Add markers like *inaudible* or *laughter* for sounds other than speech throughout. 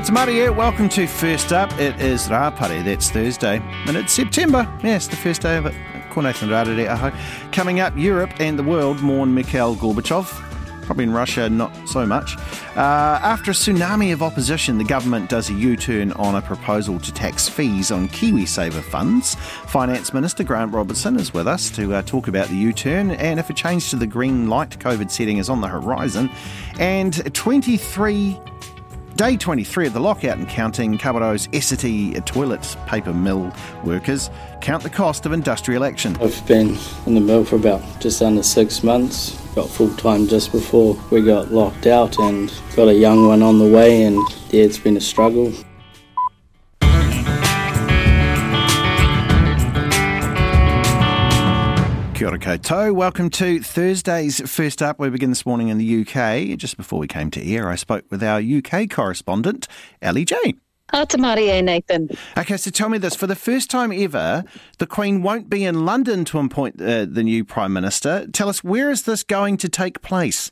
Here. Welcome to First Up. It is Rapare. That's Thursday. And it's September. Yes, the first day of it. Ko Nathan Rarere aho. Coming up, Europe and the world mourn Mikhail Gorbachev. Probably in Russia, not so much. Uh, after a tsunami of opposition, the government does a U turn on a proposal to tax fees on KiwiSaver funds. Finance Minister Grant Robertson is with us to uh, talk about the U turn and if a change to the green light COVID setting is on the horizon. And 23 Day 23 of the lockout and counting, Kawerau's Essity toilet paper mill workers count the cost of industrial action. I've been in the mill for about just under six months. Got full time just before we got locked out and got a young one on the way and yeah, it's been a struggle. Kia ora koutou. Welcome to Thursday's First Up. We begin this morning in the UK. Just before we came to air, I spoke with our UK correspondent, Ali J. Atamarie, Nathan. Okay, so tell me this. For the first time ever, the Queen won't be in London to appoint uh, the new Prime Minister. Tell us, where is this going to take place?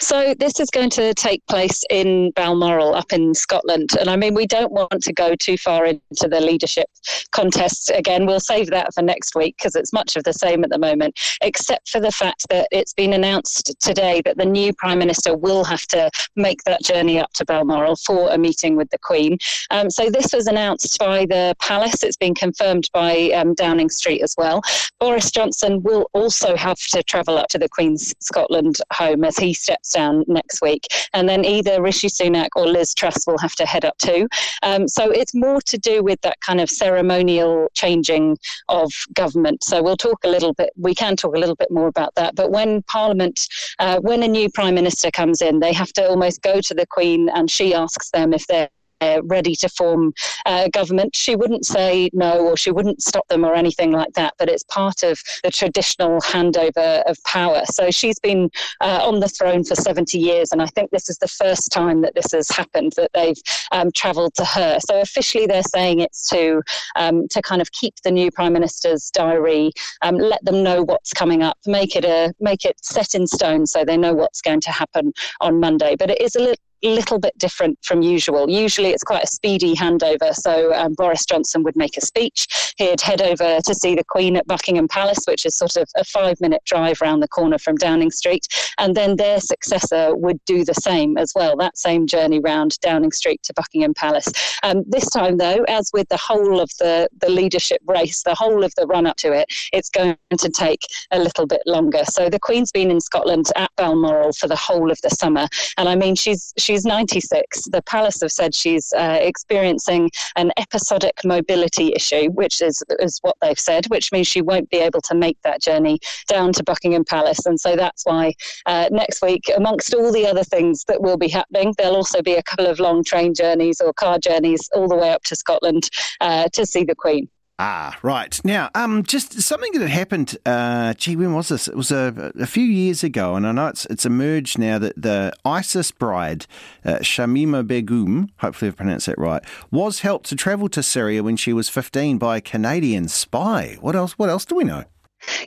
So this is going to take place in Balmoral up in Scotland. And I mean, we don't want to go too far into the leadership contest again. We'll save that for next week because it's much of the same at the moment, except for the fact that it's been announced today that the new Prime Minister will have to make that journey up to Balmoral for a meeting with the Queen. Um, so this was announced by the Palace. It's been confirmed by um, Downing Street as well. Boris Johnson will also have to travel up to the Queen's Scotland home as he steps down next week. And then either Rishi Sunak or Liz Truss will have to head up too. Um, so it's more to do with that kind of ceremonial changing of government. So we'll talk a little bit, we can talk a little bit more about that. But when Parliament, uh, when a new Prime Minister comes in, they have to almost go to the Queen and she asks them if they're uh, ready to form uh, government. She wouldn't say no or she wouldn't stop them or anything like that, but it's part of the traditional handover of power. So she's been uh, on the throne for 70 years, and I think this is the first time that this has happened that they've um, travelled to her. So officially, they're saying it's to um, to kind of keep the new prime minister's diary, um, let them know what's coming up, make it a make it set in stone so they know what's going to happen on Monday. But it is a little little bit different from usual. Usually it's quite a speedy handover. So um, Boris Johnson would make a speech. He'd head over to see the Queen at Buckingham Palace, which is sort of a five minute drive around the corner from Downing Street. And then their successor would do the same as well, that same journey round Downing Street to Buckingham Palace. Um, this time, though, as with the whole of the, the leadership race, the whole of the run up to it, it's going to take a little bit longer. So the Queen's been in Scotland at Balmoral for the whole of the summer. And I mean, she's, she's she's 96. The palace have said she's uh, experiencing an episodic mobility issue, which is, is what they've said, which means she won't be able to make that journey down to Buckingham Palace. And so that's why uh, next week, amongst all the other things that will be happening, there'll also be a couple of long train journeys or car journeys all the way up to Scotland uh, to see the Queen. Ah, right. Now, um, just something that happened. Uh, gee, when was this? It was a, a few years ago, and I know it's it's emerged now that the ISIS bride, uh, Shamima Begum, hopefully I've pronounced that right, was helped to travel to Syria when she was 15 by a Canadian spy. What else? What else do we know?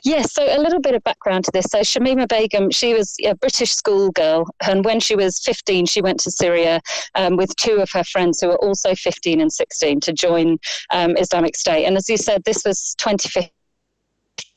Yes, so a little bit of background to this. So Shamima Begum, she was a British schoolgirl, and when she was 15, she went to Syria um, with two of her friends who were also 15 and 16 to join um, Islamic State. And as you said, this was 2015.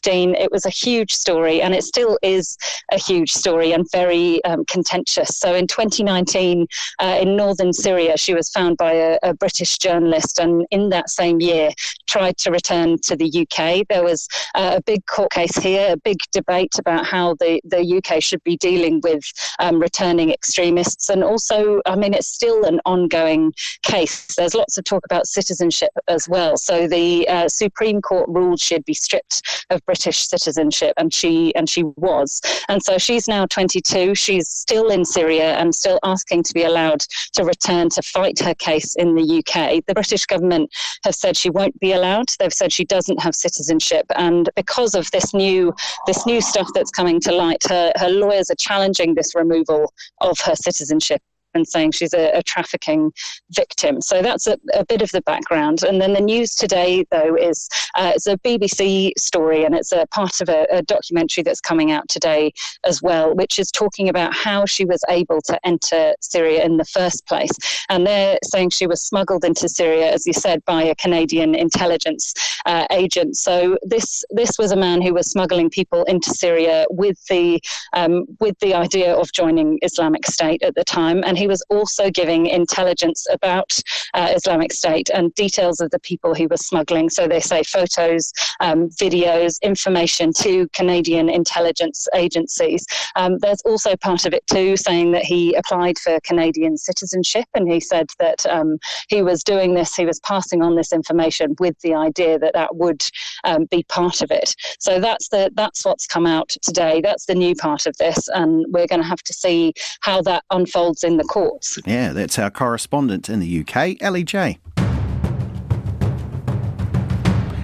2015, it was a huge story, and it still is a huge story and very um, contentious. So in 2019, uh, in northern Syria, she was found by a, a, British journalist, and in that same year, tried to return to the UK. There was uh, a big court case here, a big debate about how the, the UK should be dealing with um, returning extremists, and also, I mean, it's still an ongoing case. There's lots of talk about citizenship as well. So the uh, Supreme Court ruled she'd be stripped of British citizenship, and she and she was. And so she's now 22. She's still in Syria and still asking to be allowed to return to fight her case in the UK. The British government have said she won't be allowed. They've said she doesn't have citizenship, and because of this new this new stuff that's coming to light, her her lawyers are challenging this removal of her citizenship and saying she's a, a trafficking victim. So that's a, a, bit of the background. And then the news today, though, is uh, it's a BBC story and it's a part of a, a documentary that's coming out today as well, which is talking about how she was able to enter Syria in the first place. And they're saying she was smuggled into Syria, as you said, by a Canadian intelligence uh, agent. So this this was a man who was smuggling people into Syria with the um, with the idea of joining Islamic State at the time, and he was also giving intelligence about uh, Islamic State and details of the people he was smuggling. So they say photos, um, videos, information to Canadian intelligence agencies. Um, there's also part of it too saying that he applied for Canadian citizenship, and he said that um, he was doing this, he was passing on this information with the idea that that would um, be part of it. So that's the that's what's come out today. That's the new part of this, and we're going to have to see how that unfolds in the courts. Yeah, that's our correspondent in the UK, Ellie J.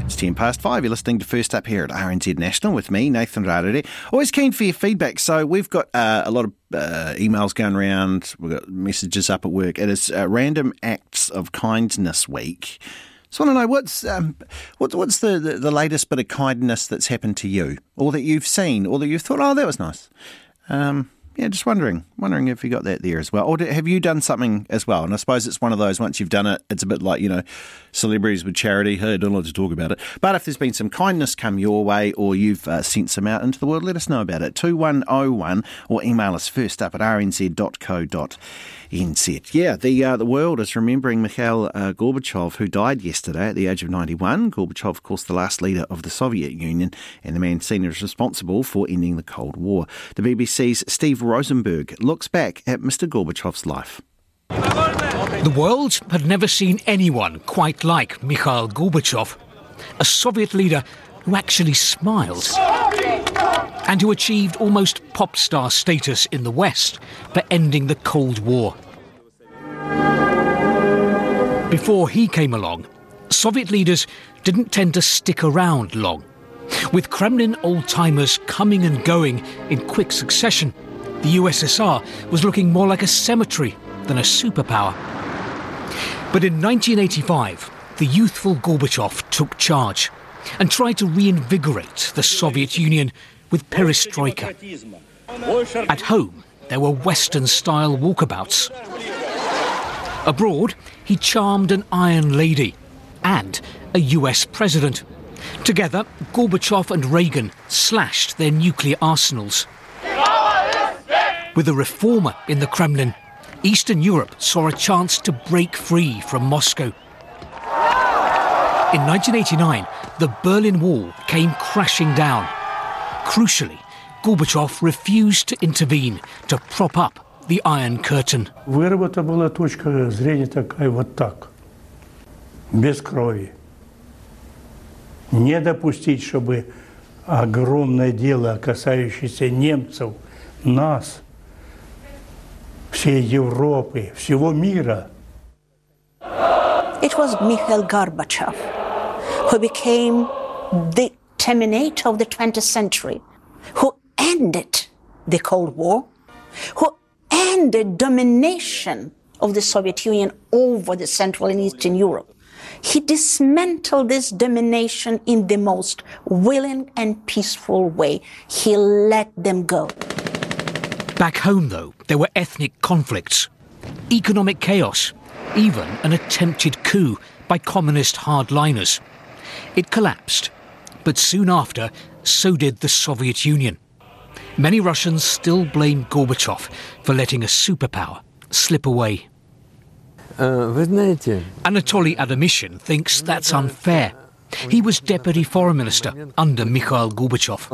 It's 10 past five. You're listening to First Up here at RNZ National with me, Nathan Rarere. Always keen for your feedback. So we've got uh, a lot of uh, emails going around. We've got messages up at work. It is uh, Random Acts of Kindness Week. So I want to know what's um, what, what's the, the, the, latest bit of kindness that's happened to you, or that you've seen, or that you've thought, oh, that was nice. Um, yeah, just wondering, wondering if you got that there as well, or have you done something as well? And I suppose it's one of those. Once you've done it, it's a bit like you know, celebrities with charity. Hey, I don't like to talk about it. But if there's been some kindness come your way, or you've uh, sent some out into the world, let us know about it. Two one zero one, or email us first up at rnz.co.nz. Yeah, the uh, the world is remembering Mikhail uh, Gorbachev, who died yesterday at the age of 91. Gorbachev, of course, the last leader of the Soviet Union and the man seen as responsible for ending the Cold War. The BBC's Steve Rosenberg looks back at Mr. Gorbachev's life. The world had never seen anyone quite like Mikhail Gorbachev, a Soviet leader who actually smiled and who achieved almost pop star status in the West for ending the Cold War. Before he came along, Soviet leaders didn't tend to stick around long. With Kremlin old timers coming and going in quick succession, the USSR was looking more like a cemetery than a superpower. But in 1985, the youthful Gorbachev took charge and tried to reinvigorate the Soviet Union with perestroika. At home, there were Western style walkabouts. Abroad, he charmed an Iron Lady and a US president. Together, Gorbachev and Reagan slashed their nuclear arsenals. With a reformer in the Kremlin, Eastern Europe saw a chance to break free from Moscow. In 1989, the Berlin Wall came crashing down. Crucially, Gorbachev refused to intervene to prop up the Iron Curtain. Выработана была точка зрения такая вот так, без крови. Не допустить, чтобы огромное дело, касающееся немцев, нас, всей Европы, всего мира. It was Mikhail Gorbachev who became the terminator of the 20th century, who ended the Cold War, who ended domination of the Soviet Union over the Central and Eastern Europe. He dismantled this domination in the most willing and peaceful way. He let them go. Back home, though, there were ethnic conflicts, economic chaos, even an attempted coup by communist hardliners. It collapsed, but soon after, so did the Soviet Union. Many Russians still blame Gorbachev for letting a superpower slip away. Anatoly Adamishin thinks that's unfair. He was deputy foreign minister under Mikhail Gorbachev.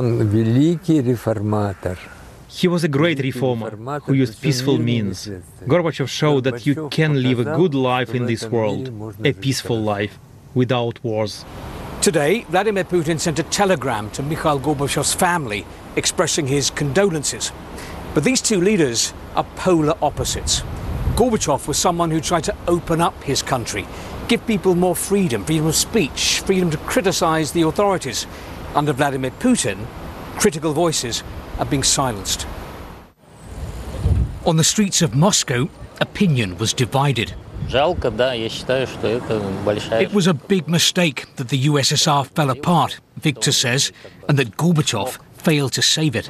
He was a great reformer who used peaceful means. Gorbachev showed that you can live a good life in this world, a peaceful life, without wars. Today, Vladimir Putin sent a telegram to Mikhail Gorbachev's family expressing his condolences. But these two leaders are polar opposites. Gorbachev was someone who tried to open up his country, give people more freedom, freedom of speech, freedom to criticize the authorities. Under Vladimir Putin, critical voices are being silenced. On the streets of Moscow, opinion was divided. It was a big mistake that the USSR fell apart, Victor says, and that Gorbachev failed to save it.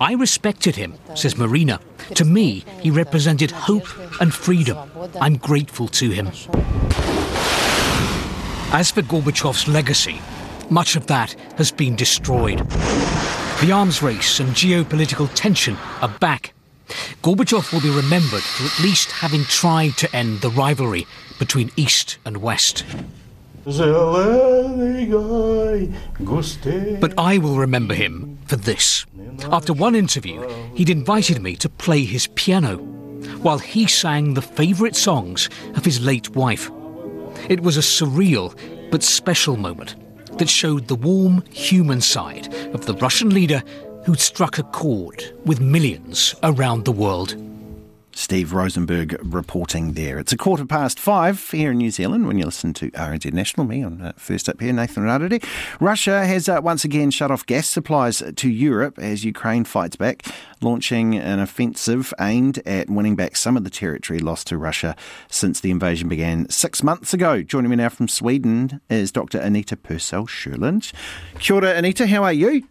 I respected him, says Marina. To me, he represented hope and freedom. I'm grateful to him. As for Gorbachev's legacy, much of that has been destroyed. The arms race and geopolitical tension are back Gorbachev will be remembered for at least having tried to end the rivalry between East and West. But I will remember him for this. After one interview, he'd invited me to play his piano while he sang the favourite songs of his late wife. It was a surreal but special moment that showed the warm human side of the Russian leader who'd struck a chord with millions around the world. Steve Rosenberg reporting there. It's a quarter past five here in New Zealand when you listen to RNZ National. Me on uh, first up here, Nathan Rarere. Russia has uh, once again shut off gas supplies to Europe as Ukraine fights back, launching an offensive aimed at winning back some of the territory lost to Russia since the invasion began six months ago. Joining me now from Sweden is Dr. Anita Purcell Sherland. Kia ora, Anita, how are you?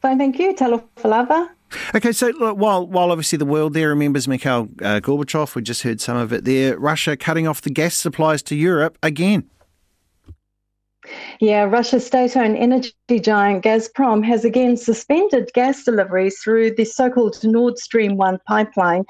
Fine, thank you. Talofalava. Okay, so look, while while obviously the world there remembers Mikhail uh, Gorbachev, we just heard some of it there. Russia cutting off the gas supplies to Europe again. Yeah, Russia's state owned energy giant Gazprom has again suspended gas deliveries through the so called Nord Stream 1 pipeline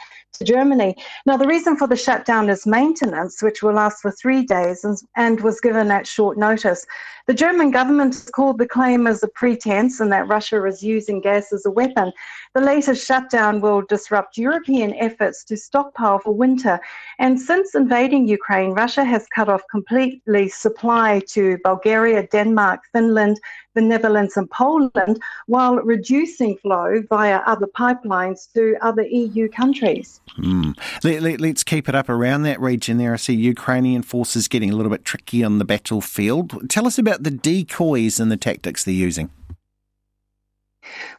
Germany. Now, the reason for the shutdown is maintenance, which will last for three days and, and was given at short notice. The German government has called the claim as a pretense and that Russia is using gas as a weapon. The latest shutdown will disrupt European efforts to stockpile for winter. And since invading Ukraine, Russia has cut off completely supply to Bulgaria, Denmark, Finland, the Netherlands, and Poland, while reducing flow via other pipelines to other EU countries. Mm. Let, us let, keep it up around that region there. I see Ukrainian forces getting a little bit tricky on the battlefield. Tell us about the decoys and the tactics they're using.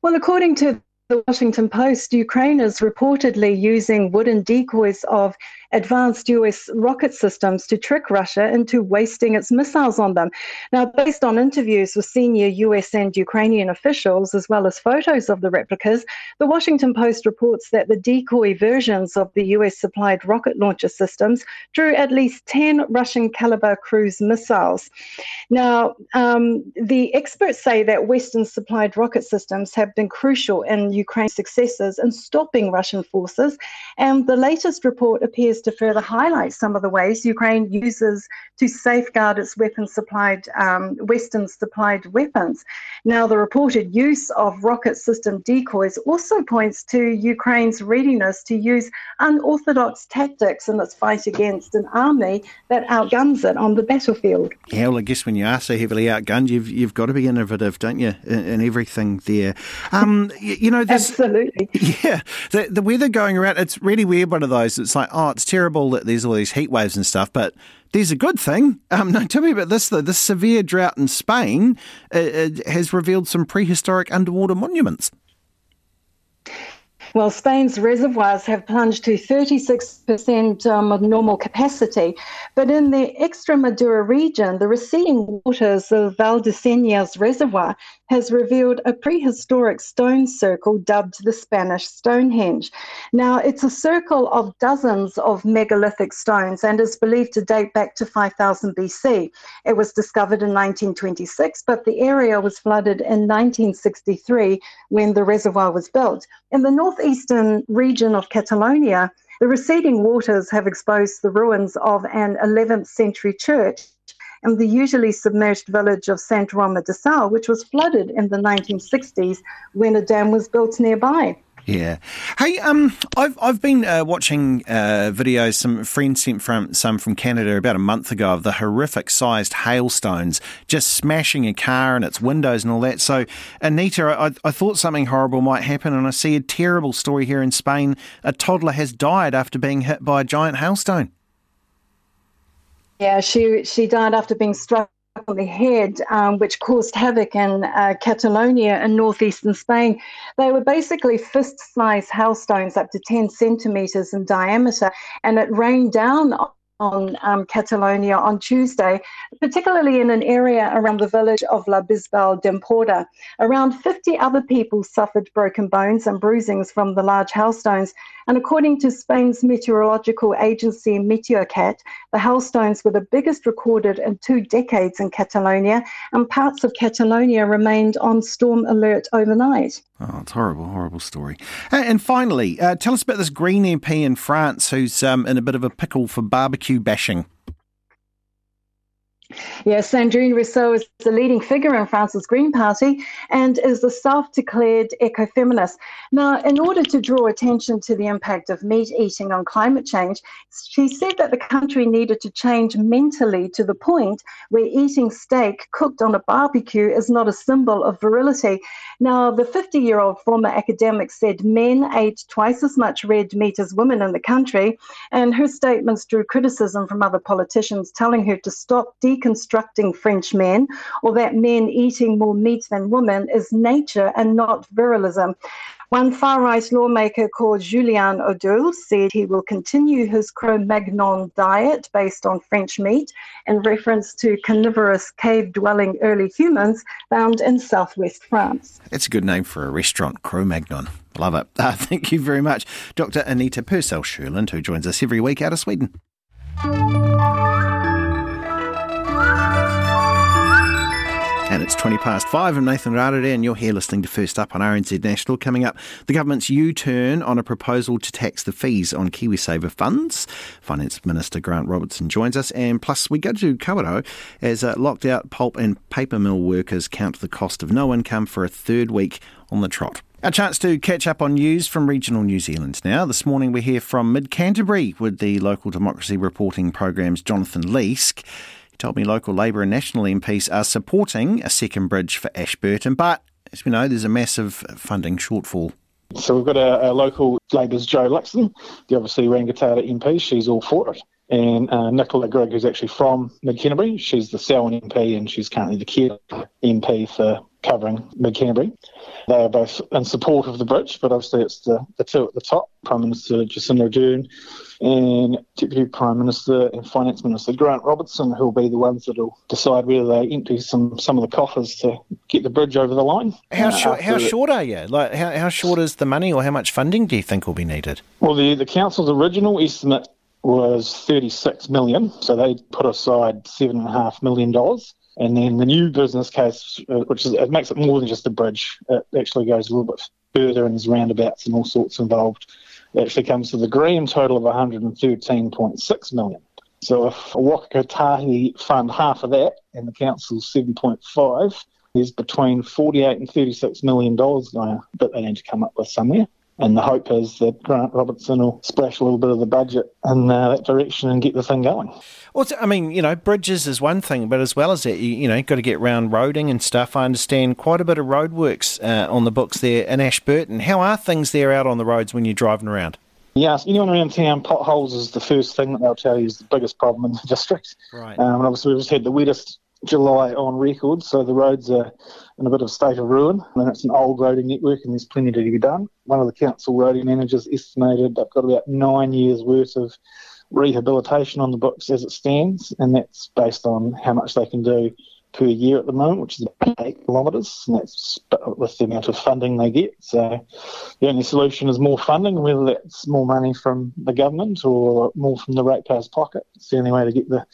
Well, according to the Washington Post, Ukraine is reportedly using wooden decoys of advanced US rocket systems to trick Russia into wasting its missiles on them. Now, based on interviews with senior US and Ukrainian officials, as well as photos of the replicas, the Washington Post reports that the decoy versions of the US supplied rocket launcher systems drew at least 10 Russian caliber cruise missiles. Now, um, the experts say that Western supplied rocket systems have been crucial in Ukraine's successes in stopping Russian forces, and the latest report appears to further highlight some of the ways Ukraine uses to safeguard its weapon supplied, um, Western supplied weapons. Now, the reported use of rocket system decoys also points to Ukraine's readiness to use unorthodox tactics in its fight against an army that outguns it on the battlefield. Yeah, well, I guess when you are so heavily outgunned, you've, you've got to be innovative, don't you, in, in everything there. Um, you, you, know, Absolutely. *laughs* Yeah, the, the weather going around, it's really weird, one of those. It's like, oh, it's terrible that there's all these heat waves and stuff, but there's a good thing. Um, tell me about this, though. Severe drought in Spain uh, uh, has revealed some prehistoric underwater monuments. Well, Spain's reservoirs have plunged to 36% um, of normal capacity. But in the Extremadura region, the receding waters of Valdecañas Reservoir has revealed a prehistoric stone circle dubbed the Spanish Stonehenge. Now, it's a circle of dozens of megalithic stones and is believed to date back to 5000 BC. It was discovered in 1926, but the area was flooded in 1963 when the reservoir was built. In the northeastern region of Catalonia, the receding waters have exposed the ruins of an 11th century church and the usually submerged village of Sant Roma de Sau, which was flooded in the 1960s when a dam was built nearby. Yeah. Hey, um, I've I've been uh, watching uh, videos. Some friends sent from some from Canada about a month ago of the horrific sized hailstones just smashing a car and its windows and all that. So, Anita, I, I thought something horrible might happen, and I see a terrible story here in Spain. A toddler has died after being hit by a giant hailstone. Yeah, she she died after being struck on the head, um, which caused havoc in uh, Catalonia in northeastern Spain. They were basically fist sized hailstones up to 10 centimeters in diameter, and it rained down on um, Catalonia on Tuesday, particularly in an area around the village of La Bisbal d'Empordà. Around 50 other people suffered broken bones and bruisings from the large hailstones. And according to Spain's meteorological agency Meteocat, the hailstones were the biggest recorded in two decades in Catalonia, and parts of Catalonia remained on storm alert overnight. Oh, it's horrible, horrible story. And finally, uh, tell us about this Green MP in France who's um, in a bit of a pickle for barbecue bashing. Yes, Sandrine Rousseau is the leading figure in France's Green Party and is the self declared ecofeminist. Now, in order to draw attention to the impact of meat eating on climate change, she said that the country needed to change mentally to the point where eating steak cooked on a barbecue is not a symbol of virility. Now, the 50 year old former academic said men ate twice as much red meat as women in the country, and her statements drew criticism from other politicians telling her to stop de- deconstructing French men or that men eating more meat than women is nature and not virilism. One far right lawmaker called Julien Odoul said he will continue his Cro Magnon diet based on French meat in reference to carnivorous cave dwelling early humans found in southwest France. It's a good name for a restaurant, Cro Magnon. Love it. Uh, *laughs* thank you very much, Dr. Anita Purcell Sherland, who joins us every week out of Sweden. And it's 20 past five. I'm Nathan Rarere, and you're here listening to First Up on RNZ National. Coming up, the government's U turn on a proposal to tax the fees on KiwiSaver funds. Finance Minister Grant Robertson joins us, and plus, we go to Kawerau as uh, locked out pulp and paper mill workers count the cost of no income for a third week on the trot. A chance to catch up on news from regional New Zealand now. This morning we hear from Mid Canterbury with the local democracy reporting program's Jonathan Leask told me local Labour and National MPs are supporting a second bridge for Ashburton, but as we know, there's a massive funding shortfall. So we've got a, local Labour's Jo Luxton, the obviously Rangitata MP, she's all for it. And uh, Nicola Grigg, who's actually from Mid Canterbury, she's the Selwyn MP and she's currently the Care MP for covering Mid Canterbury. They are both in support of the bridge, but obviously it's the, the two at the top Prime Minister Jacinda Ardern and Deputy Prime Minister and Finance Minister Grant Robertson, who will be the ones that will decide whether they empty some, some of the coffers to get the bridge over the line. How, uh, short, how short are you? Like, how, how short is the money, or how much funding do you think will be needed? Well, the, the council's original estimate was 36 million, so they put aside seven and a half million dollars. And then the new business case, uh, which is, it makes it more than just a bridge, it actually goes a little bit further and there's roundabouts and all sorts involved. It actually comes to the grand total of 113.6 million. So if Waka fund half of that and the council's 7.5, there's between 48 and 36 million dollars that they need to come up with somewhere. And the hope is that Grant Robertson will splash a little bit of the budget in uh, that direction and get the thing going. Well, I mean, you know, bridges is one thing, but as well as that, you, you know, you've got to get round roading and stuff. I understand quite a bit of roadworks uh, on the books there in Ashburton. How are things there out on the roads when you're driving around? Yes, anyone around town, potholes is the first thing that they'll tell you is the biggest problem in the *laughs* district. Right. Um, and obviously, we've just had the wettest July on record, so the roads are in a bit of state of ruin. And it's an old roading network, and there's plenty to be done. One of the council roading managers estimated they've got about nine years' worth of rehabilitation on the books as it stands, and that's based on how much they can do per year at the moment, which is about eight kilometres, and that's with the amount of funding they get. So the only solution is more funding, whether that's more money from the government or more from the ratepayers' pocket. It's the only way to get the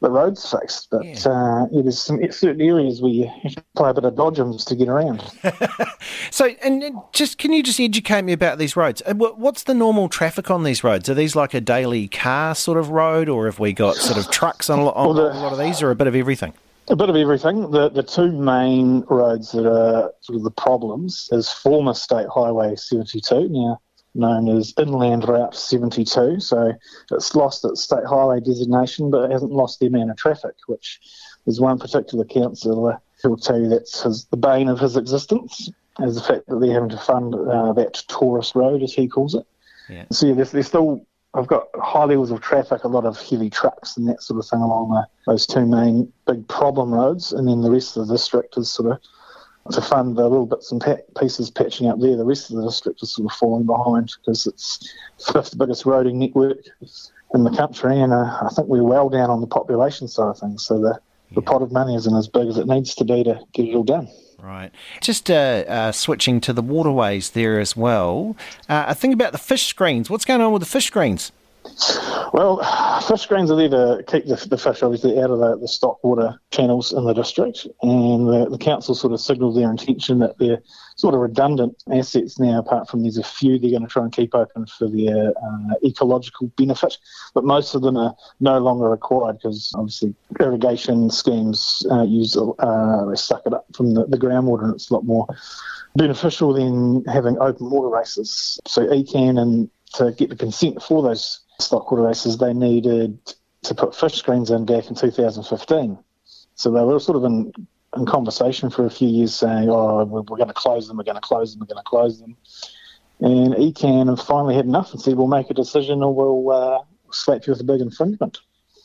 the roads fixed. But yeah. Uh, yeah, there's some certain areas where you have to play a bit of dodgems to get around. *laughs* so, and just can you just educate me about these roads? What's the normal traffic on these roads? Are these like a daily car sort of road, or have we got sort of trucks on, a, on well, the, a lot of these, or a bit of everything? A bit of everything. The the two main roads that are sort of the problems is former State Highway 72. Now known as Inland Route 72. So it's lost its state highway designation, but it hasn't lost the amount of traffic, which is one particular councillor who'll tell you that's his, the bane of his existence, is the fact that they're having to fund uh, that tourist road, as he calls it. Yeah. So yeah, they're, they're still I've got high levels of traffic, a lot of heavy trucks and that sort of thing along the, those two main big problem roads, and then the rest of the district is sort of to fund the little bits and pieces patching up there. The rest of the district is sort of falling behind because it's the fifth biggest roading network in the country, and uh, I think we're well down on the population side of things. So the, the pot of money isn't as big as it needs to be to get it all done. Right. Just uh, uh, switching to the waterways there as well. Uh, I think about the fish screens. What's going on with the fish screens? Well, fish screens are there to keep the, the fish obviously out of the, the stock water channels in the district, and the, the council sort of signalled their intention that they're sort of redundant assets now. Apart from there's a few they're going to try and keep open for their uh, ecological benefit, but most of them are no longer required because obviously irrigation schemes uh, use uh, they suck it up from the, the groundwater, and it's a lot more beneficial than having open water races. So ECAN and to get the consent for those stock water races, they needed to put fish screens in back in 2015. So they were sort of in, in conversation for a few years saying, oh, we're, we're going to close them, we're going to close them, we're going to close them. And ECAN finally had enough and said, we'll make a decision or we'll uh, slap you with a big infringement.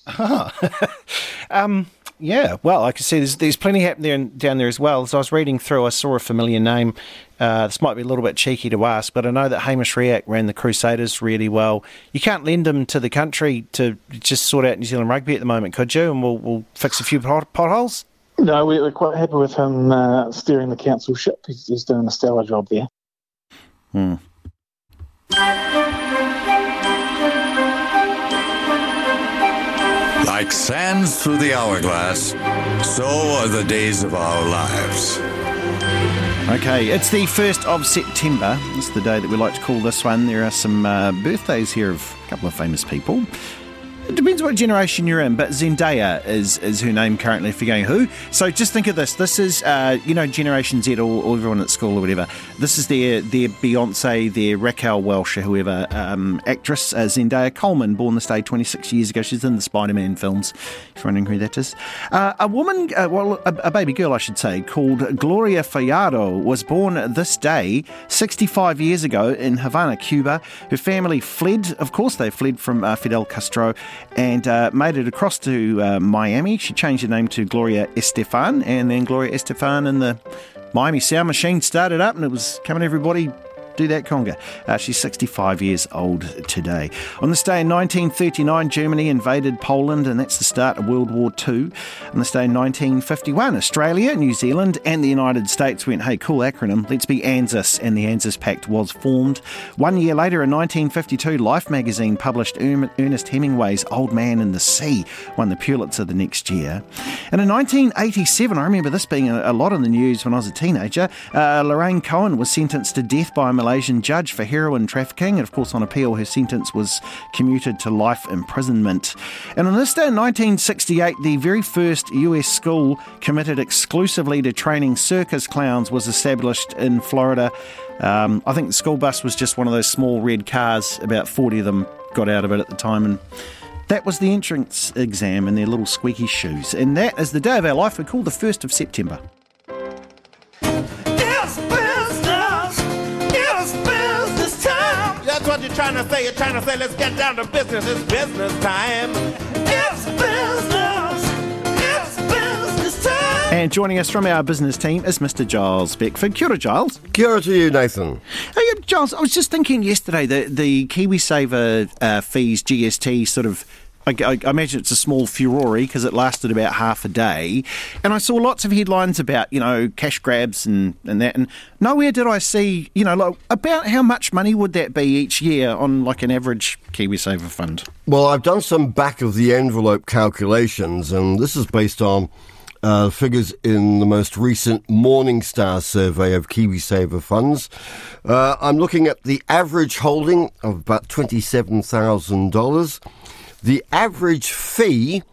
*laughs* um, yeah, well, I can see there's, there's plenty happening there, down there as well. As I was reading through, I saw a familiar name. Uh, this might be a little bit cheeky to ask, but I know that Hamish Riach ran the Crusaders really well. You can't lend him to the country to just sort out New Zealand rugby at the moment, could you? And we'll, we'll fix a few pot- potholes? No, we're quite happy with him uh, steering the council ship. He's, he's doing a stellar job there. Hmm. Like sands through the hourglass, so are the days of our lives. Okay, it's the 1st of September. It's the day that we like to call this one. There are some uh, birthdays here of a couple of famous people. It depends what generation you're in, but Zendaya is, is her name currently if you're going who. So just think of this. This is, uh, you know, Generation Z or, or, everyone at school or whatever. This is their their Beyonce, their Raquel Welch or whoever um, actress, uh, Zendaya Coleman, born this day 26 years ago. She's in the Spider-Man films, if you're wondering who that is. Uh, a woman, uh, well, a, a, baby girl, I should say, called Gloria Fajardo was born this day 65 years ago in Havana, Cuba. Her family fled, of course, they fled from uh, Fidel Castro and uh, made it across to uh, Miami. She changed her name to Gloria Estefan, and then Gloria Estefan and the Miami Sound Machine started up, and it was coming everybody do that conga. Uh, she's 65 years old today. On this day in 1939, Germany invaded Poland, and that's the start of World War II. On this day in 1951, Australia, New Zealand, and the United States went, hey, cool acronym, let's be ANZUS, and the ANZUS Pact was formed. One year later, in 1952, Life magazine published Ernest Hemingway's Old Man in the Sea, won the Pulitzer the next year. And in 1987, I remember this being a, lot in the news when I was a teenager, uh, Lorraine Cohen was sentenced to death by a Malaysian judge for heroin trafficking. And of course, on appeal, her sentence was commuted to life imprisonment. And on this day in 1968, the very first US school committed exclusively to training circus clowns was established in Florida. Um, I think the school bus was just one of those small red cars, about 40 of them got out of it at the time. And that was the entrance exam in their little squeaky shoes. And that is the day of our life we call the 1st of September. Trying to say. You're trying to say, let's get down to business. It's business time. It's business. It's business time. And joining us from our business team is Mr. Giles Beckford. Kia ora, Giles. Kia ora to you, Nathan. Hey, Giles, I was just thinking yesterday that the KiwiSaver uh, fees, GST, sort of I, I, imagine it's a small furore because it lasted about half a day. And I saw lots of headlines about, you know, cash grabs and, and that. And nowhere did I see, you know, like, about how much money would that be each year on like an average KiwiSaver fund? Well, I've done some back of the envelope calculations, and this is based on. Uh, figures in the most recent Morningstar survey of KiwiSaver funds. Uh, I'm looking at the average holding of about $27,000. The average fee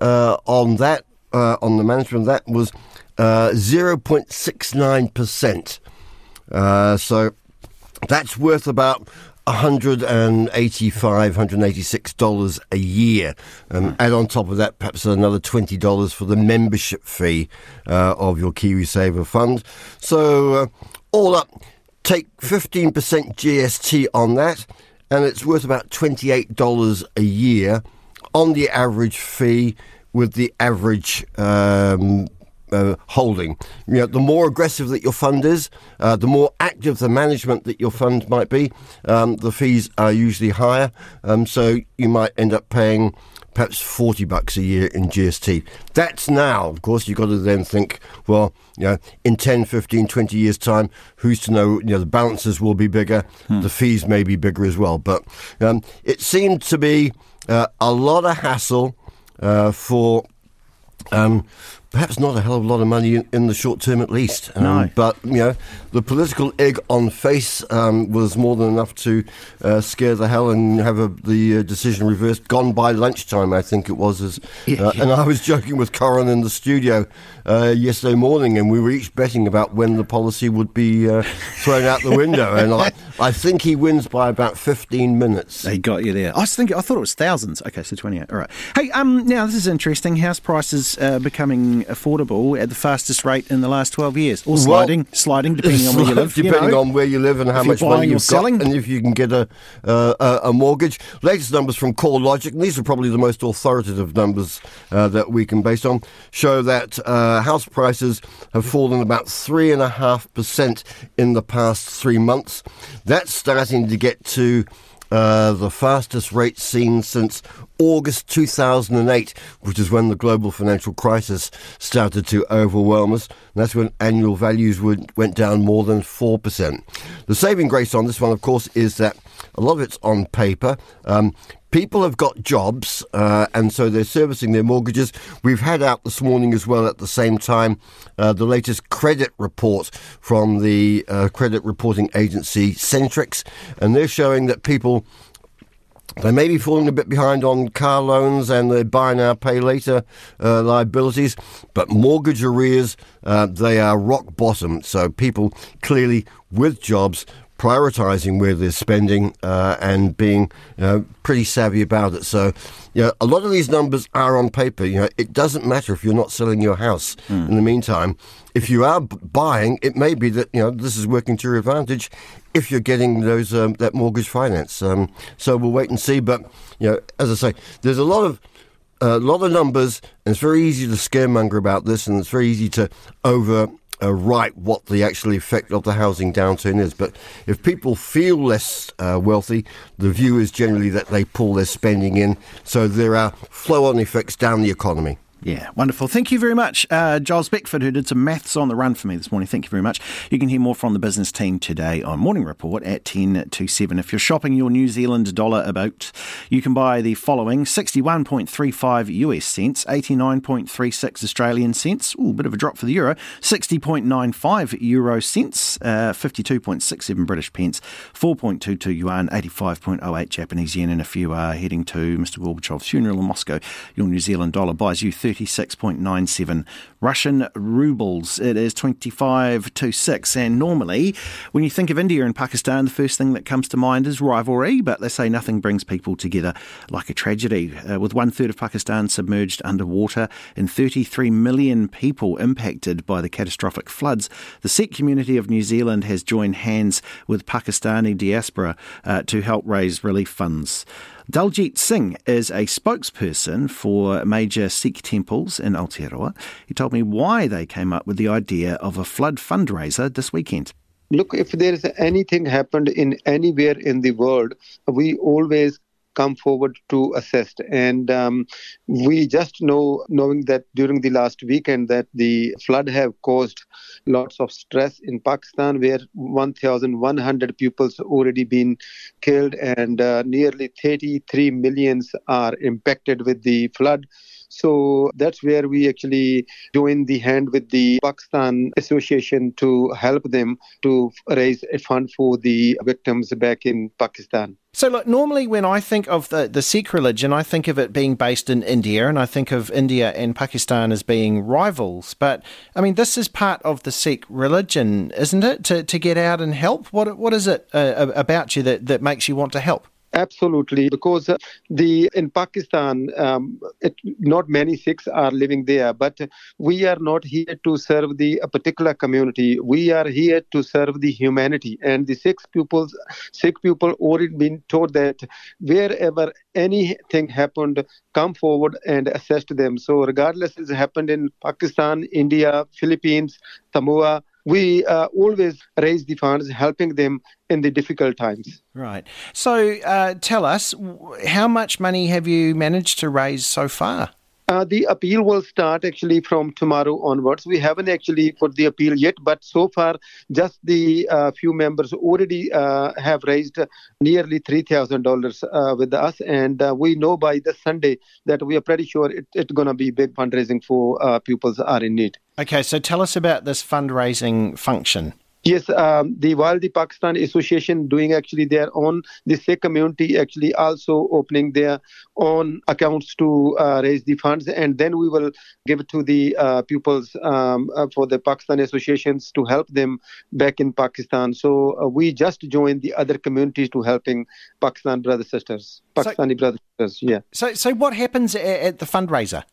uh, on that, uh, on the management of that, was uh, 0.69%. Uh, so that's worth about 185, $186 a year. Um, add on top of that, perhaps another $20 for the membership fee uh, of your KiwiSaver fund. So, uh, all up, take 15% GST on that and it's worth about $28 a year on the average fee with the average um, uh, holding. You know, the more aggressive that your fund is, uh, the more active the management that your fund might be, um, the fees are usually higher. Um, so you might end up paying perhaps 40 bucks a year in GST. That's now, of course, you've got to then think, well, you know, in 10, 15, 20 years' time, who's to know, you know, the balances will be bigger, hmm. the fees may be bigger as well. But um, it seemed to be uh, a lot of hassle uh, for um, perhaps not a hell of a lot of money in, in the short term at least. Um, no. But, you know, the political egg on face um, was more than enough to uh, scare the hell and have a, the uh, decision reversed. Gone by lunchtime, I think it was. As, yeah, uh, yeah. And I was *laughs* joking with Corin in the studio uh, yesterday morning, and we were each betting about when the policy would be uh, thrown out the window. and I, I think he wins by about 15 minutes. He got you there. I was thinking, I thought it was thousands. Okay, so 28. All right. Hey, um, now this is interesting. House prices uh, becoming affordable at the fastest rate in the last 12 years, or sliding, well, sliding depending on where you live. Depending *laughs* you know, on where you live and how much money you've got, and if you can get a, uh, a mortgage. Latest numbers from CoreLogic, and these are probably the most authoritative numbers uh, that we can base on, show that uh, house prices have fallen about three and a half percent in the past three months. That's starting to get to uh, the fastest rate seen since August 2008, which is when the global financial crisis started to overwhelm us. And that's when annual values would, went down more than 4%. The saving grace on this one, of course, is that a lot of it's on paper. Um, people have got jobs, uh, and so they're servicing their mortgages. We've had out this morning as well at the same time uh, the latest credit report from the uh, credit reporting agency Centrix, and they're showing that people they may be falling a bit behind on car loans and the buy now, pay later uh, liabilities, but mortgage arrears, uh, they are rock bottom. So people clearly with jobs prioritising where they're spending uh, and being pretty savvy about it. So, you know, a lot of these numbers are on paper. You know, it doesn't matter if you're not selling your house. Mm. In the meantime, if you are b- buying, it may be that you know this is working to your advantage if you're getting those um, that mortgage finance. Um, so we'll wait and see. But you know, as I say, there's a lot of a lot of numbers, and it's very easy to scaremonger about this, and it's very easy to over uh, right what the actual effect of the housing downturn is. But if people feel less uh, wealthy, the view is generally that they pull their spending in, so there are flow on effects down the economy. Yeah, wonderful. Thank you very much, uh, Giles Beckford, who did some maths on the run for me this morning. Thank you very much. You can hear more from the business team today on Morning Report at 10 to 7. If you're shopping your New Zealand dollar about, you can buy the following 61.35 US cents, 89.36 Australian cents, ooh, a bit of a drop for the euro, 60.95 euro cents, uh, 52.67 British pence, 4.22 yuan, 85.08 Japanese yen. And if you are heading to Mr. Gorbachev's funeral in Moscow, your New Zealand dollar buys you 30 36.97 Russian rubles. It is 25 to 6. And normally, when you think of India and Pakistan, the first thing that comes to mind is rivalry, but they say nothing brings people together like a tragedy. Uh, with one third of Pakistan submerged underwater and 33 million people impacted by the catastrophic floods, the Sikh community of New Zealand has joined hands with Pakistani diaspora uh, to help raise relief funds. Daljit Singh is a spokesperson for major Sikh temples in Aotearoa. He told me why they came up with the idea of a flood fundraiser this weekend. Look, if there is anything happened in anywhere in the world, we always come forward to assist. And um, we just know, knowing that during the last weekend, that the flood have caused lots of stress in Pakistan, where 1,100 pupils already been killed and uh, nearly 33 millions are impacted with the flood. So that's where we actually join the hand with the Pakistan Association to help them to raise a fund for the victims back in Pakistan. So, look, normally when I think of the, the Sikh religion, I think of it being based in India, and I think of India and Pakistan as being rivals. But, I mean, this is part of the Sikh religion, isn't it? To, to get out and help? What, what is it uh, about you that, that makes you want to help? Absolutely, because uh, the in Pakistan, um, it, not many Sikhs are living there, but we are not here to serve the a particular community. We are here to serve the humanity, and the Sikh pupils, Sikh people already been told that wherever anything happened, come forward and assist them. So regardless, it's happened in Pakistan, India, Philippines, Samoa we uh, always raise the funds, helping them in the difficult times. Right. So uh, tell us, how much money have you managed to raise so far? Uh, the appeal will start actually from tomorrow onwards. We haven't actually put the appeal yet, but so far, just the uh, few members already uh, have raised nearly $3,000 uh, with us. And uh, we know by this Sunday that we are pretty sure it, it's going to be big fundraising for uh, pupils are in need. Okay, so tell us about this fundraising function. Yes, um, the while the Pakistan Association doing actually their own, the Sikh community actually also opening their own accounts to uh, raise the funds, and then we will give it to the uh, pupils um, uh, for the Pakistan associations to help them back in Pakistan. So uh, we just joined the other communities to helping Pakistan brothers sisters, Pakistani so, brothers sisters. Yeah. So, so what happens at, at the fundraiser?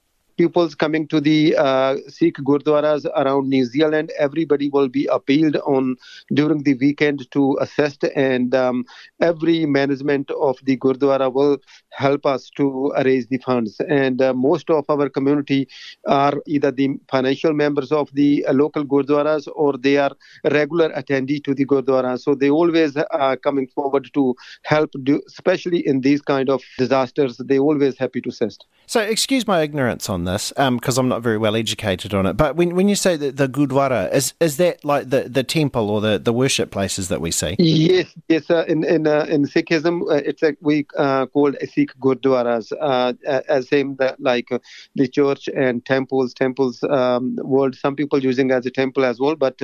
Pupils coming to the uh, Sikh Gurdwaras around New Zealand. Everybody will be appealed on during the weekend to assist, and um, every management of the Gurdwara will help us to raise the funds. And uh, most of our community are either the financial members of the uh, local Gurdwaras or they are regular attendee to the Gurdwara. So they always are coming forward to help, do, especially in these kind of disasters. They always happy to assist. So excuse my ignorance on this, because um, I'm not very well educated on it. But when when you say that the Gurdwara, is is that like the, the temple or the, the worship places that we see? Yes, yes. Uh, in in uh, in Sikhism, uh, it's like we uh, called Sikh Gurdwaras, uh, as same that like uh, the church and temples. Temples um, world. Some people using as a temple as well, but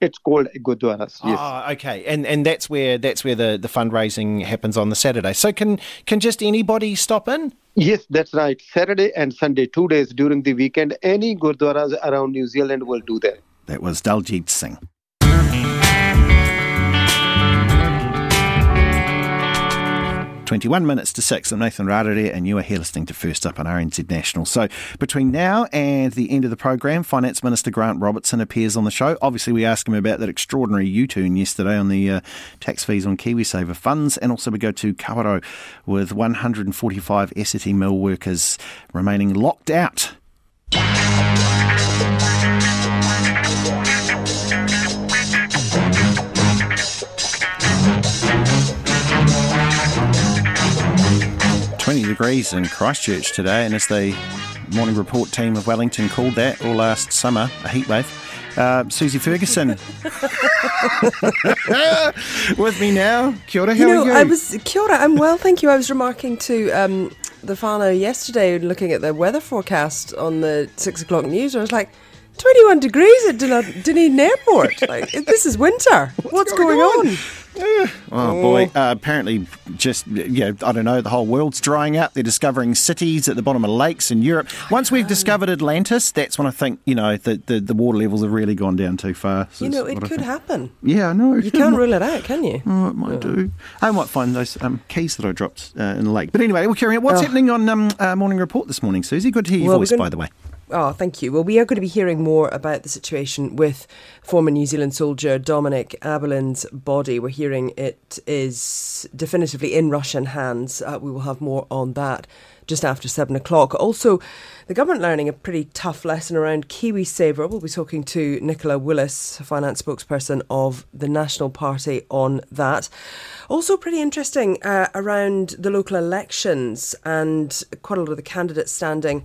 it's called Gurdwaras. Yes. Oh, okay. And and that's where that's where the, the fundraising happens on the Saturday. So can can just anybody stop in? Yes, that's right. Saturday and Sunday, two days during the weekend. Any gurdwaras around New Zealand will do that. That was Daljit Singh. 21 minutes to 6. I'm Nathan Rarere, and you are here listening to First Up on RNZ National. So, between now and the end of the program, Finance Minister Grant Robertson appears on the show. Obviously, we ask him about that extraordinary U turn yesterday on the uh, tax fees on KiwiSaver funds, and also we go to Kawerau with 145 Essity mill workers remaining locked out 20 degrees in Christchurch today, and as the morning report team of Wellington called that all last summer, a heatwave. Uh, Susie Ferguson *laughs* *laughs* with me now. Kia ora, how you know, are you? I was kia ora, I'm well, thank you. I was remarking to um, the whānau yesterday, looking at the weather forecast on the six o'clock news, I was like, 21 degrees at Dunedin Airport. Like, this is winter. *laughs* What's, What's going, going, on? on? Oh, oh, boy! Uh, apparently, just yeah, I don't know. The whole world's drying up. They're discovering cities at the bottom of lakes in Europe. Once we've discovered Atlantis, that's when I think you know the the, the water levels have really gone down too far. So you know, it could happen. Yeah, I know. You can't *laughs* rule it out, can you? Oh, it might do. I might find those um, keys that I dropped uh, in the lake. But anyway, we'll carry on. What's oh. happening on um, uh, Morning Report this morning, Susie? Good to hear your well, voice, by the way. Oh, thank you. Well, we are going to be hearing more about the situation with former New Zealand soldier Dominic Abelen's body. We're hearing it is definitively in Russian hands. Uh, we will have more on that just after seven o'clock. Also, the government learning a pretty tough lesson around KiwiSaver. We'll be talking to Nicola Willis, finance spokesperson of the National Party, on that. Also, pretty interesting uh, around the local elections and quite a lot of the candidates standing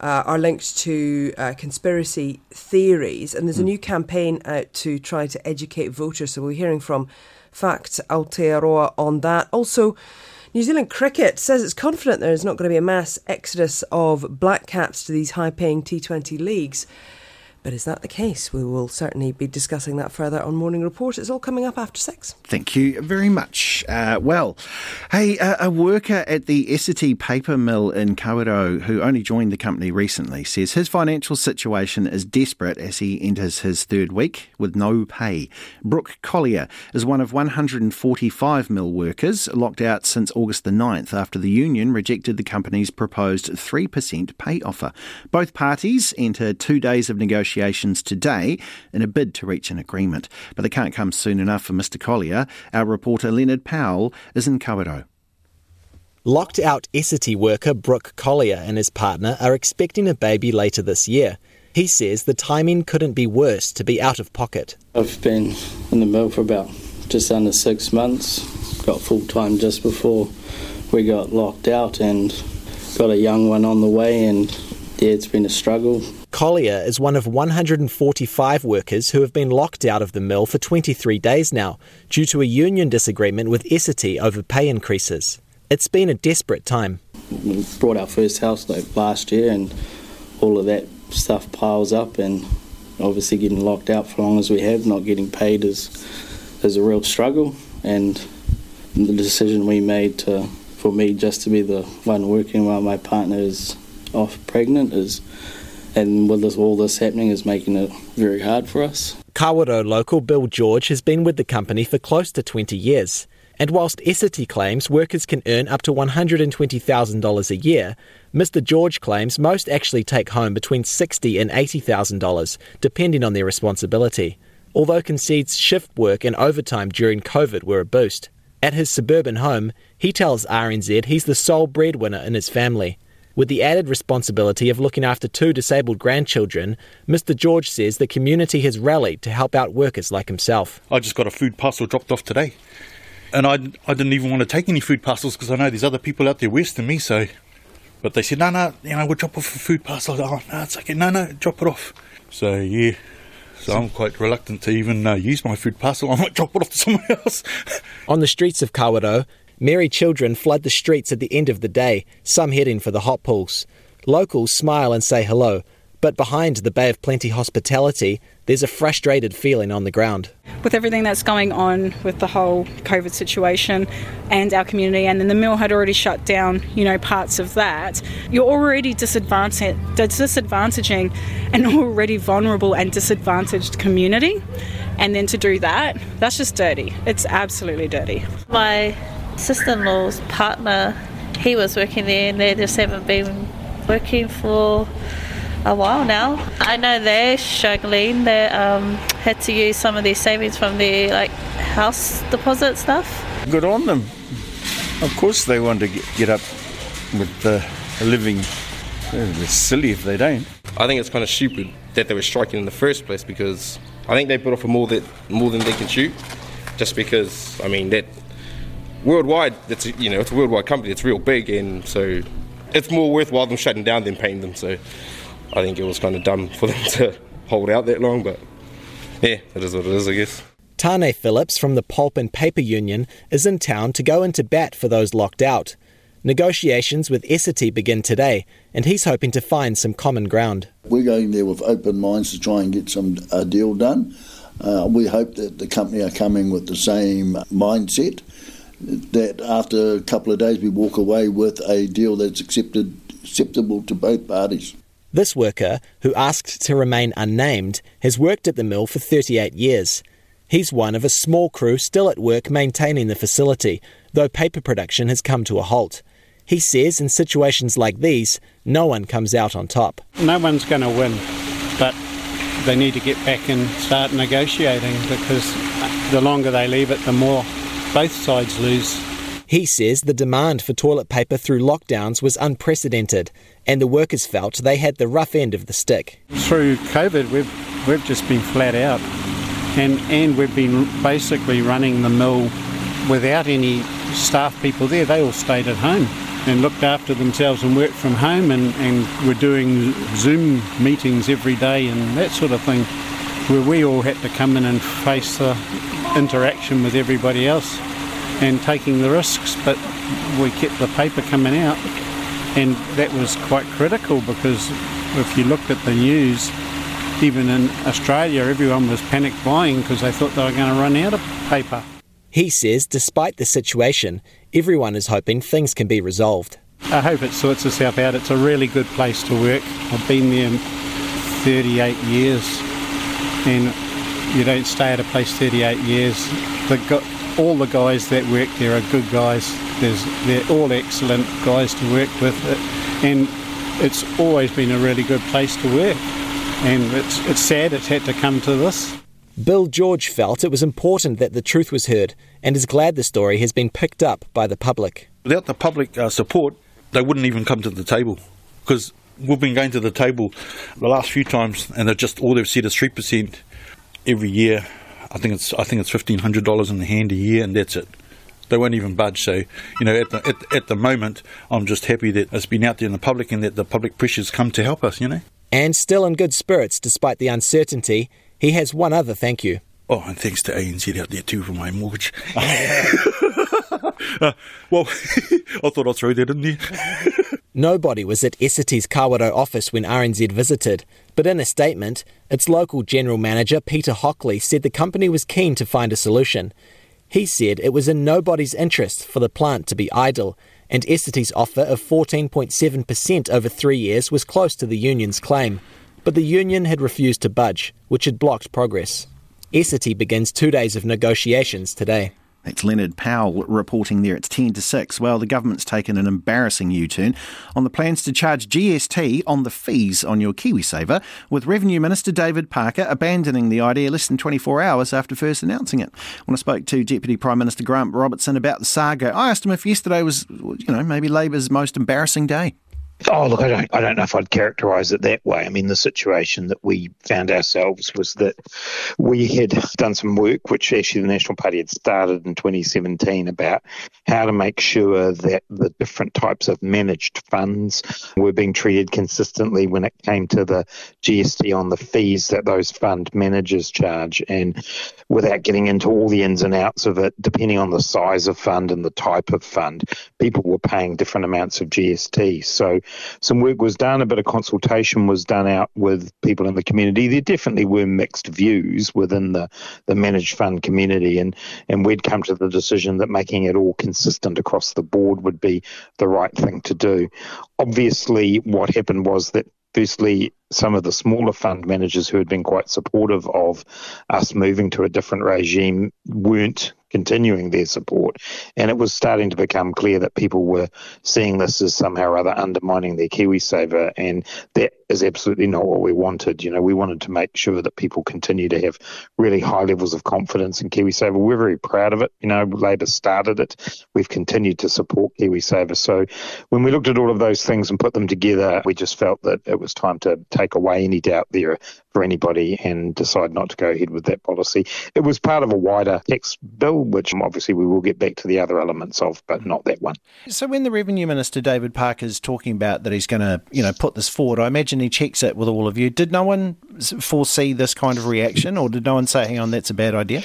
uh, are linked to uh, conspiracy theories. And there's a hmm. new campaign out to try to educate voters. So we're hearing from Fact Aotearoa on that. Also, New Zealand Cricket says it's confident there is not going to be a mass exodus of black caps to these high paying T20 leagues. But is that the case? We will certainly be discussing that further on Morning Report. It's all coming up after six. Thank you very much. Uh, well, hey, uh, a worker at the Essity paper mill in Kawerau, who only joined the company recently, says his financial situation is desperate as he enters his third week with no pay. Brooke Collier is one of 145 mill workers locked out since August the 9th after the union rejected the company's proposed 3% pay offer. Both parties enter two days of negotiations negotiations today in a bid to reach an agreement. But they can't come soon enough for Mr. Collier. Our reporter Leonard Powell is in Kawerau. Locked out Essity worker Brooke Collier and his partner are expecting a baby later this year. He says the timing couldn't be worse to be out of pocket. I've been in the mill for about just under six months. Got full time just before we got locked out and got a young one on the way and yeah, it's been a struggle. Collier is one of 145 workers who have been locked out of the mill for 23 days now due to a union disagreement with Essity over pay increases. It's been a desperate time. We brought our first house like last year, and all of that stuff piles up, and obviously getting locked out for long as we have, not getting paid is is a real struggle. And the decision we made to, for me just to be the one working while my partner is off pregnant is and with this, all this happening is making it very hard for us. Kawerau local Bill George has been with the company for close to 20 years. And whilst Essity claims workers can earn up to $120,000 a year, Mr. George claims most actually take home between $60,000 and $80,000, depending on their responsibility, although concedes shift work and overtime during COVID were a boost. At his suburban home, he tells RNZ he's the sole breadwinner in his family. With the added responsibility of looking after two disabled grandchildren, Mr. George says the community has rallied to help out workers like himself. I just got a food parcel dropped off today. And I, I didn't even want to take any food parcels because I know there's other people out there worse than me, so. But they said, no, no, you know, we'll drop off a food parcel. oh, no, it's okay. No, no, drop it off. So, yeah. So I'm quite reluctant to even uh, use my food parcel. *laughs* I might drop it off to someone else. On the streets of Kawerau, Merry children flood the streets at the end of the day, some heading for the hot pools. Locals smile and say hello, but behind the Bay of Plenty hospitality, there's a frustrated feeling on the ground. With everything that's going on with the whole COVID situation and our community, and then the mill had already shut down, you know, parts of that, you're already disadvantaging an already vulnerable and disadvantaged community. And then to do that, that's just dirty. It's absolutely dirty. My sister-in-law's partner, he was working there and they just haven't been working for a while now. I know they're struggling. They um, had to use some of their savings from their like house deposit stuff. Good on them. Of course, they want to get, get up with the living. It's silly if they don't. I think it's kind of stupid that they were striking in the first place because I think they put off more that more than they can shoot. Just because I mean that worldwide, it's you know it's a worldwide company. It's real big, and so it's more worthwhile them shutting down than paying them. So I think it was kind of dumb for *laughs* them to hold out that long. But yeah, it is what it is, I guess. Tane Phillips from the Pulp and Paper Union is in town to go into bat for those locked out. Negotiations with Essity begin today, and he's hoping to find some common ground. We're going there with open minds to try and get some a deal done. Uh, we hope that the company are coming with the same mindset that after a couple of days we walk away with a deal that's accepted, acceptable to both parties. This worker, who asked to remain unnamed, has worked at the mill for 38 years. He's one of a small crew still at work maintaining the facility, though paper production has come to a halt. He says in situations like these, no one comes out on top. No one's going to win, but they need to get back and start negotiating because the longer they leave it, the more both sides lose. He says the demand for toilet paper through lockdowns was unprecedented, and the workers felt they had the rough end of the stick. Through COVID, we've, we've just been flat out, and, and we've been basically running the mill without any staff people there. They all stayed at home and looked after themselves and worked from home, and, and were doing Zoom meetings every day and that sort of thing, where we all had to come in and face the interaction with everybody else and taking the risks, but we kept the paper coming out, and that was quite critical because if you looked at the news, even in Australia, everyone was panic buying because they thought they were going to run out of paper. He says despite the situation, everyone is hoping things can be resolved. I hope it sorts itself out. It's a really good place to work. I've been there 38 years, and you don't stay at a place 38 years. The, all the guys that work there are good guys. There's, they're all excellent guys to work with, and it's always been a really good place to work. And it's, it's sad it's had to come to this. Bill George felt it was important that the truth was heard and is glad the story has been picked up by the public. Without the public uh, support, they wouldn't even come to the table because we've been going to the table the last few times and they're just all they've said is 3% every year. I think it's I think it's fifteen hundred dollars in the hand a year, and that's it. They won't even budge. So, you know, at the at, at the moment, I'm just happy that it's been out there in the public and that the public pressures come to help us. You know. And still in good spirits despite the uncertainty, he has one other thank you. Oh, and thanks to ANZ out there too for my mortgage. *laughs* uh, well, *laughs* I thought I'd throw that in there. *laughs* Nobody was at Essity's Kawerau office when RNZ visited, but in a statement, its local general manager Peter Hockley said the company was keen to find a solution. He said it was in nobody's interest for the plant to be idle, and Essity's offer of 14.7% over three years was close to the union's claim. But the union had refused to budge, which had blocked progress. Essity begins two days of negotiations today. That's Leonard Powell reporting there. It's 10 to 6. Well, the government's taken an embarrassing U turn on the plans to charge GST on the fees on your KiwiSaver, with Revenue Minister David Parker abandoning the idea less than 24 hours after first announcing it. When I spoke to Deputy Prime Minister Grant Robertson about the saga, I asked him if yesterday was, you know, maybe Labor's most embarrassing day. Oh, look, I don't, I don't know if I'd characterise it that way. I mean, the situation that we found ourselves was that we had done some work, which actually the National Party had started in 2017, about how to make sure that the different types of managed funds were being treated consistently when it came to the GST on the fees that those fund managers charge. And without getting into all the ins and outs of it, depending on the size of fund and the type of fund, people were paying different amounts of GST. So some work was done, a bit of consultation was done out with people in the community. There definitely were mixed views within the, the managed fund community, and, and we'd come to the decision that making it all consistent across the board would be the right thing to do. Obviously, what happened was that firstly, some of the smaller fund managers who had been quite supportive of us moving to a different regime weren't continuing their support. And it was starting to become clear that people were seeing this as somehow or other undermining their KiwiSaver. And that is absolutely not what we wanted. You know, we wanted to make sure that people continue to have really high levels of confidence in KiwiSaver. We're very proud of it. You know, Labor started it. We've continued to support KiwiSaver. So when we looked at all of those things and put them together, we just felt that it was time to take away any doubt there for anybody and decide not to go ahead with that policy. It was part of a wider tax bill, which obviously we will get back to the other elements of, but not that one. So when the Revenue Minister David Parker is talking about that he's going to, you know, put this forward, I imagine he checks it with all of you. Did no one foresee this kind of reaction, or did no one say, "Hang on, that's a bad idea"?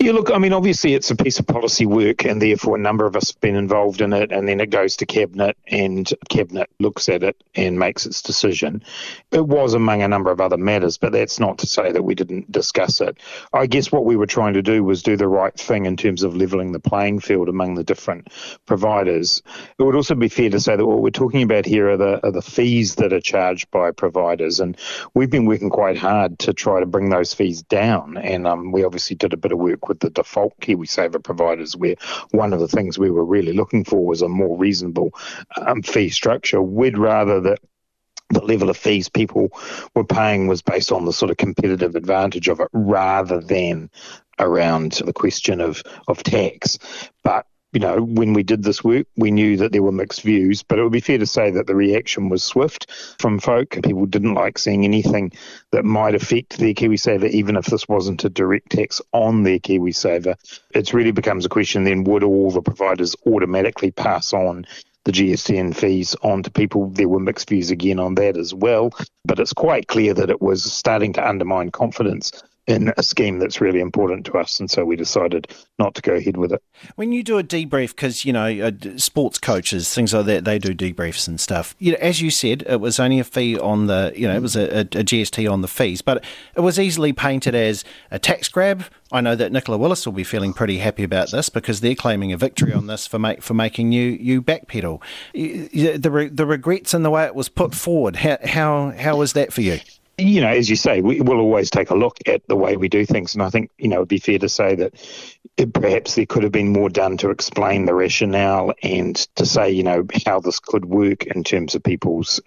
Yeah, look, I mean, obviously it's a piece of policy work, and therefore a number of us have been involved in it, and then it goes to Cabinet, and Cabinet looks at it and makes its decision. It was among a number of other matters, but that's not to say that we didn't discuss it. I guess what we were trying to do was do the right thing in terms of levelling the playing field among the different providers. It would also be fair to say that what we're talking about here are the, are the fees that are charged by providers, and we've been working quite hard to try to bring those fees down, and um, we obviously did a bit of work with the default KiwiSaver providers, where one of the things we were really looking for was a more reasonable um, fee structure. We'd rather that the level of fees people were paying was based on the sort of competitive advantage of it rather than around the question of, of tax. But you know, when we did this work, we knew that there were mixed views, but it would be fair to say that the reaction was swift from folk. People didn't like seeing anything that might affect their KiwiSaver, even if this wasn't a direct tax on their KiwiSaver. It really becomes a question then would all the providers automatically pass on the GST and fees on to people. There were mixed views again on that as well, but it's quite clear that it was starting to undermine confidence in a scheme that's really important to us. And so we decided not to go ahead with it. When you do a debrief, because, you know, uh, sports coaches, things like that, they do debriefs and stuff. You know, as you said, it was only a fee on the, you know, it was a, a, GST on the fees, but it was easily painted as a tax grab. I know that Nicola Willis will be feeling pretty happy about this because they're claiming a victory on this for make, for making you you backpedal. The the regrets and the way it was put forward. How how how was that for you? You know, as you say, we will always take a look at the way we do things. And I think, you know, it'd be fair to say that it, perhaps there could have been more done to explain the rationale and to say, you know, how this could work in terms of people's,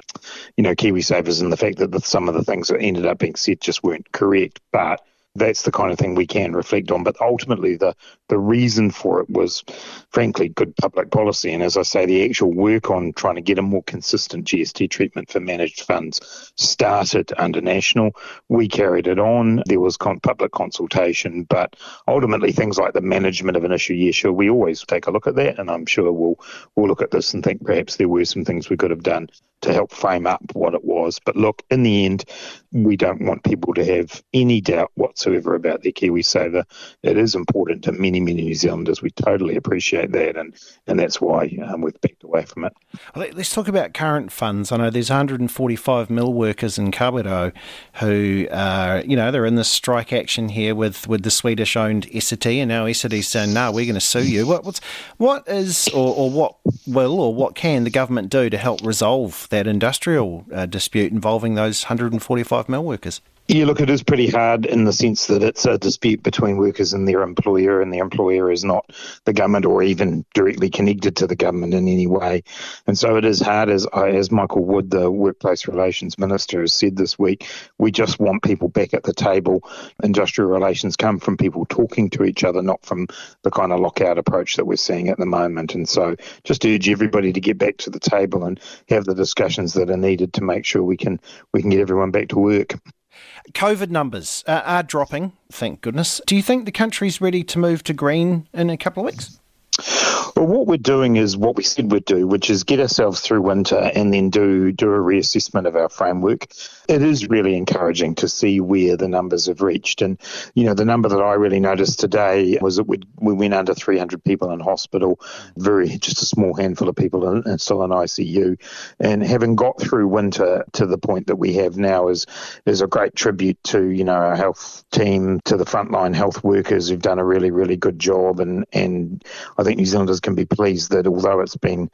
you know, KiwiSavers and the fact that the, some of the things that ended up being said just weren't correct. But that's the kind of thing we can reflect on. But ultimately, the the reason for it was, frankly, good public policy. And as I say, the actual work on trying to get a more consistent GST treatment for managed funds started under National. We carried it on. There was con- public consultation, but ultimately, things like the management of an issue, yeah, sure, we always take a look at that, and I'm sure we'll we'll look at this and think perhaps there were some things we could have done to help frame up what it was. But look, in the end, we don't want people to have any doubt whatsoever about their KiwiSaver. It is important to many, many New Zealanders. We totally appreciate that, and, and that's why um, we've backed away from it. Let's talk about current funds. I know there's 145 mill workers in Kawerau who are, you know, they're in this strike action here with, with the Swedish-owned Essity, and now Essity's saying, no, we're going to sue you. What, what's, what is, or, or what will, or what can the government do to help resolve that industrial uh, dispute involving those 145 mill workers? Yeah, look, it is pretty hard in the sense that it's a dispute between workers and their employer, and the employer is not the government or even directly connected to the government in any way. And so it is hard, as as Michael Wood, the Workplace Relations Minister, has said this week. We just want people back at the table. Industrial relations come from people talking to each other, not from the kind of lockout approach that we're seeing at the moment. And so just urge everybody to get back to the table and have the discussions that are needed to make sure we can we can get everyone back to work. COVID numbers uh, are dropping, thank goodness. Do you think the country's ready to move to green in a couple of weeks? Well, what we're doing is what we said we'd do, which is get ourselves through winter and then do do a reassessment of our framework. It is really encouraging to see where the numbers have reached, and you know the number that I really noticed today was that we we went under 300 people in hospital, very just a small handful of people in, in still in ICU, and having got through winter to the point that we have now is is a great tribute to you know our health team, to the frontline health workers who've done a really really good job, and and I think New Zealanders can be pleased that although it's been,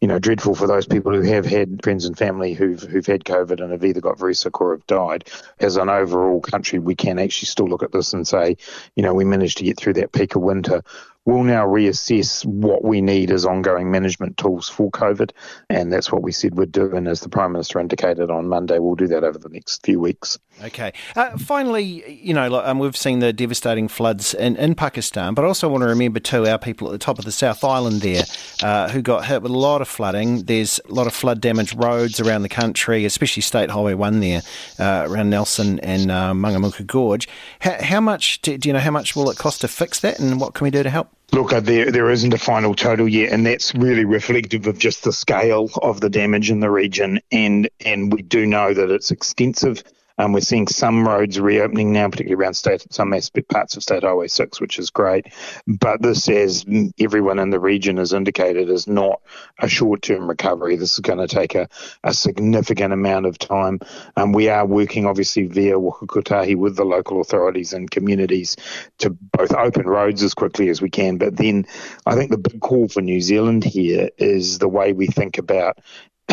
you know, dreadful for those people who have had friends and family who've who've had COVID and have either got very or have died, as an overall country, we can actually still look at this and say, you know, we managed to get through that peak of winter we'll now reassess what we need as ongoing management tools for COVID, and that's what we said we'd do. And as the Prime Minister indicated on Monday, we'll do that over the next few weeks. Okay. Uh, finally, you know, um, we've seen the devastating floods in, in Pakistan, but I also want to remember too our people at the top of the South Island there uh, who got hit with a lot of flooding. There's a lot of flood damaged roads around the country, especially State Highway 1 there uh, around Nelson and uh, Mangamuka Gorge. How, how much do, do you know how much will it cost to fix that, and what can we do to help? Look, uh, there there isn't a final total yet, and that's really reflective of just the scale of the damage in the region. And and we do know that it's extensive. Um, we're seeing some roads reopening now, particularly around state, some parts of State Highway 6, which is great. But this, as everyone in the region has indicated, is not a short term recovery. This is going to take a, a significant amount of time. Um, we are working, obviously, via Waka Kotahi with the local authorities and communities to both open roads as quickly as we can. But then I think the big call for New Zealand here is the way we think about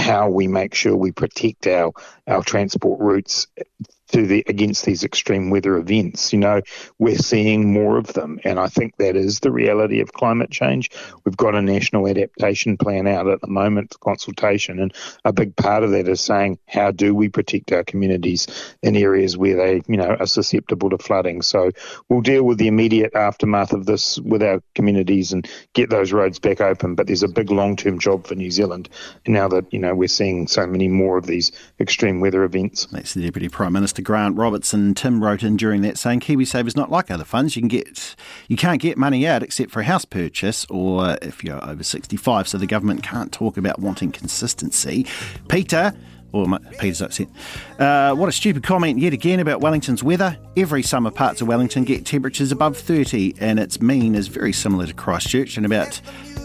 how we make sure we protect our, our transport routes to the against these extreme weather events. You know, we're seeing more of them, and I think that is the reality of climate change. We've got a national adaptation plan out at the moment for consultation, and a big part of that is saying how do we protect our communities in areas where they, you know, are susceptible to flooding. So we'll deal with the immediate aftermath of this with our communities and get those roads back open. But there's a big long-term job for New Zealand now that you know we're seeing so many more of these extreme weather events. That's the Deputy Prime Minister Grant Robertson. Tim wrote in during that saying KiwiSaver's not like other funds. You can get you can't get money out except for a house purchase or if you're over 65. So the government can't talk about wanting consistency. Peter Or Peter's upset. Uh, what a stupid comment yet again about Wellington's weather. Every summer parts of Wellington get temperatures above 30, and its mean is very similar to Christchurch and about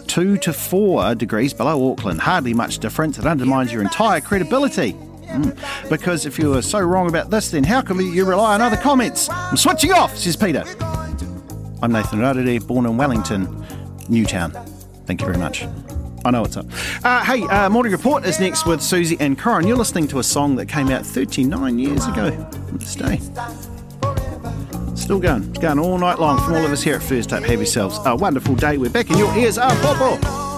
2 to 4 degrees below Auckland. Hardly much difference. It undermines your entire credibility. Mm. Because if you are so wrong about this, then how can you rely on other comments? I'm switching off, says Peter. I'm Nathan Rarere, born in Wellington, Newtown. Thank you very much. I know what's up. Uh, hey, uh, Morning Report is next with Susie and Corin. You're listening to a song that came out 39 years ago day. Still going. It's going all night long from all of us here at First Up. Have yourselves a wonderful day. We're back in your ears. Ah, Bobo.